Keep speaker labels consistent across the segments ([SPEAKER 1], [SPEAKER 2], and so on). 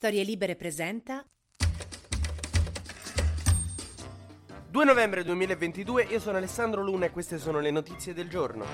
[SPEAKER 1] Storie Libere presenta
[SPEAKER 2] 2 novembre 2022, io sono Alessandro Luna e queste sono le notizie del giorno.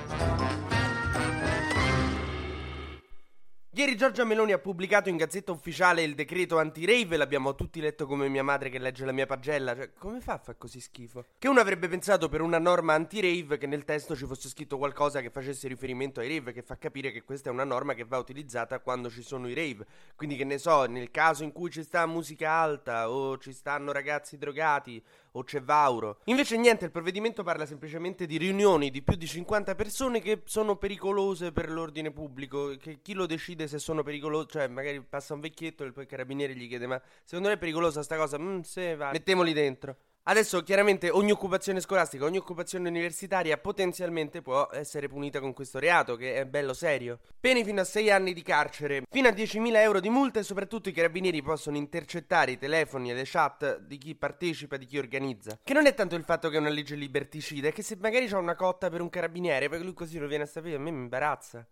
[SPEAKER 2] Ieri Giorgia Meloni ha pubblicato in Gazzetta Ufficiale il decreto anti-rave, l'abbiamo tutti letto come mia madre che legge la mia pagella, cioè come fa a fare così schifo? Che uno avrebbe pensato per una norma anti-rave che nel testo ci fosse scritto qualcosa che facesse riferimento ai rave, che fa capire che questa è una norma che va utilizzata quando ci sono i rave. Quindi che ne so, nel caso in cui ci sta musica alta o ci stanno ragazzi drogati o c'è Vauro. Invece niente, il provvedimento parla semplicemente di riunioni di più di 50 persone che sono pericolose per l'ordine pubblico, che chi lo decide se sono pericolosi, cioè magari passa un vecchietto e poi il carabiniere gli chiede ma secondo lei è pericolosa sta cosa? Mm, sì, va. Mettemoli dentro. Adesso chiaramente ogni occupazione scolastica, ogni occupazione universitaria potenzialmente può essere punita con questo reato che è bello serio. Pene fino a 6 anni di carcere, fino a 10.000 euro di multa e soprattutto i carabinieri possono intercettare i telefoni e le chat di chi partecipa, di chi organizza. Che non è tanto il fatto che è una legge liberticida, è che se magari c'è una cotta per un carabiniere, poi lui così lo viene a sapere, a me mi imbarazza.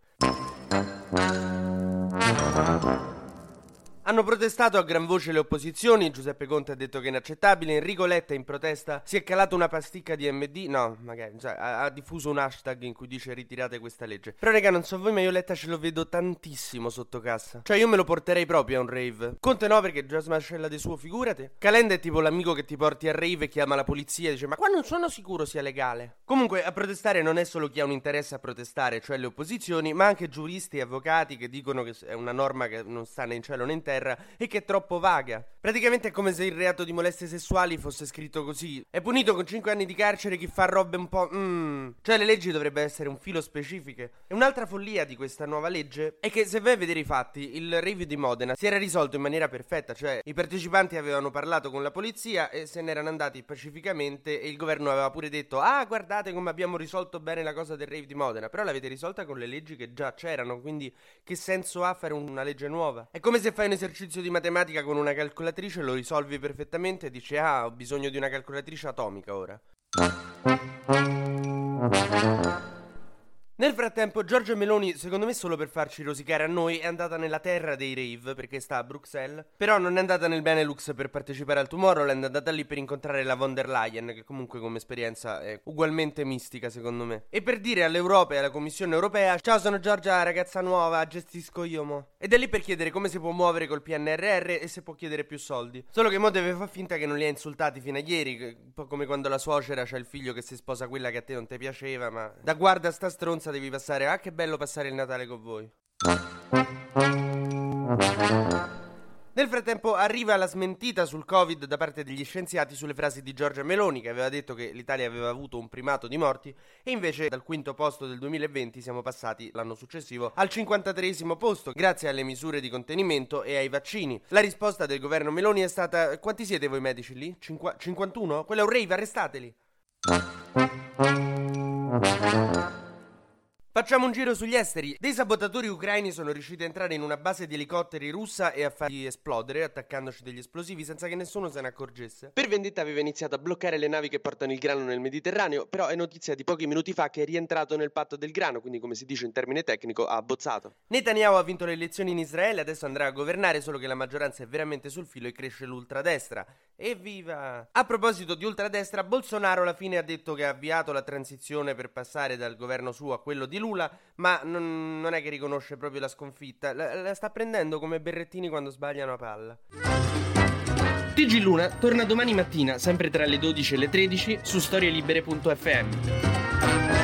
[SPEAKER 2] Thank you. Hanno protestato a gran voce le opposizioni, Giuseppe Conte ha detto che è inaccettabile, Enrico Letta in protesta si è calato una pasticca di MD, no, magari, cioè, ha, ha, diffuso un hashtag in cui dice ritirate questa legge. Però raga, non so voi, ma io Letta ce lo vedo tantissimo sotto cassa. Cioè io me lo porterei proprio a un rave. Conte no, perché già smascella di suo, figurate. Calenda è tipo l'amico che ti porti a rave e chiama la polizia e dice ma qua non sono sicuro sia legale. Comunque, a protestare non è solo chi ha un interesse a protestare, cioè le opposizioni, ma anche giuristi e avvocati che dicono che è una norma che non sta né in cielo né in terra terra e che è troppo vaga. Praticamente è come se il reato di molestie sessuali fosse scritto così. È punito con 5 anni di carcere chi fa robe un po'... Mmm. Cioè le leggi dovrebbero essere un filo specifiche. E un'altra follia di questa nuova legge è che se vai a vedere i fatti, il review di Modena si era risolto in maniera perfetta, cioè i partecipanti avevano parlato con la polizia e se ne erano andati pacificamente e il governo aveva pure detto "Ah, guardate come abbiamo risolto bene la cosa del rave di Modena", però l'avete risolta con le leggi che già c'erano, quindi che senso ha fare una legge nuova? È come se fai un esercizio di matematica con una calcolatrice, lo risolvi perfettamente e dici ah ho bisogno di una calcolatrice atomica ora. Nel frattempo, Giorgia Meloni, secondo me solo per farci rosicare a noi, è andata nella terra dei rave perché sta a Bruxelles. Però non è andata nel Benelux per partecipare al Tomorrowland, è andata lì per incontrare la von der Leyen, che comunque come esperienza è ugualmente mistica secondo me. E per dire all'Europa e alla Commissione Europea: Ciao, sono Giorgia, ragazza nuova, gestisco io mo. Ed è lì per chiedere come si può muovere col PNRR e se può chiedere più soldi. Solo che mo deve far finta che non li ha insultati fino a ieri, un po' come quando la suocera c'ha il figlio che si sposa quella che a te non ti piaceva, ma da guarda sta stronza devi passare. Ah, che bello passare il Natale con voi. Nel frattempo arriva la smentita sul Covid da parte degli scienziati sulle frasi di Giorgia Meloni che aveva detto che l'Italia aveva avuto un primato di morti e invece dal quinto posto del 2020 siamo passati l'anno successivo al 53 posto grazie alle misure di contenimento e ai vaccini. La risposta del governo Meloni è stata quanti siete voi medici lì? Cinqu- 51? Quello è un rave, arrestateli. Facciamo un giro sugli esteri. Dei sabotatori ucraini sono riusciti a entrare in una base di elicotteri russa e a farli esplodere, attaccandoci degli esplosivi senza che nessuno se ne accorgesse. Per vendetta aveva iniziato a bloccare le navi che portano il grano nel Mediterraneo, però è notizia di pochi minuti fa che è rientrato nel patto del grano, quindi come si dice in termine tecnico, ha abbozzato. Netanyahu ha vinto le elezioni in Israele, adesso andrà a governare, solo che la maggioranza è veramente sul filo e cresce l'ultradestra. Evviva! A proposito di ultradestra, Bolsonaro alla fine ha detto che ha avviato la transizione per passare dal governo suo a quello di Lula, ma non, non è che riconosce proprio la sconfitta, la, la sta prendendo come berrettini quando sbagliano a palla. TG Luna torna domani mattina, sempre tra le 12 e le 13, su storielibere.fm.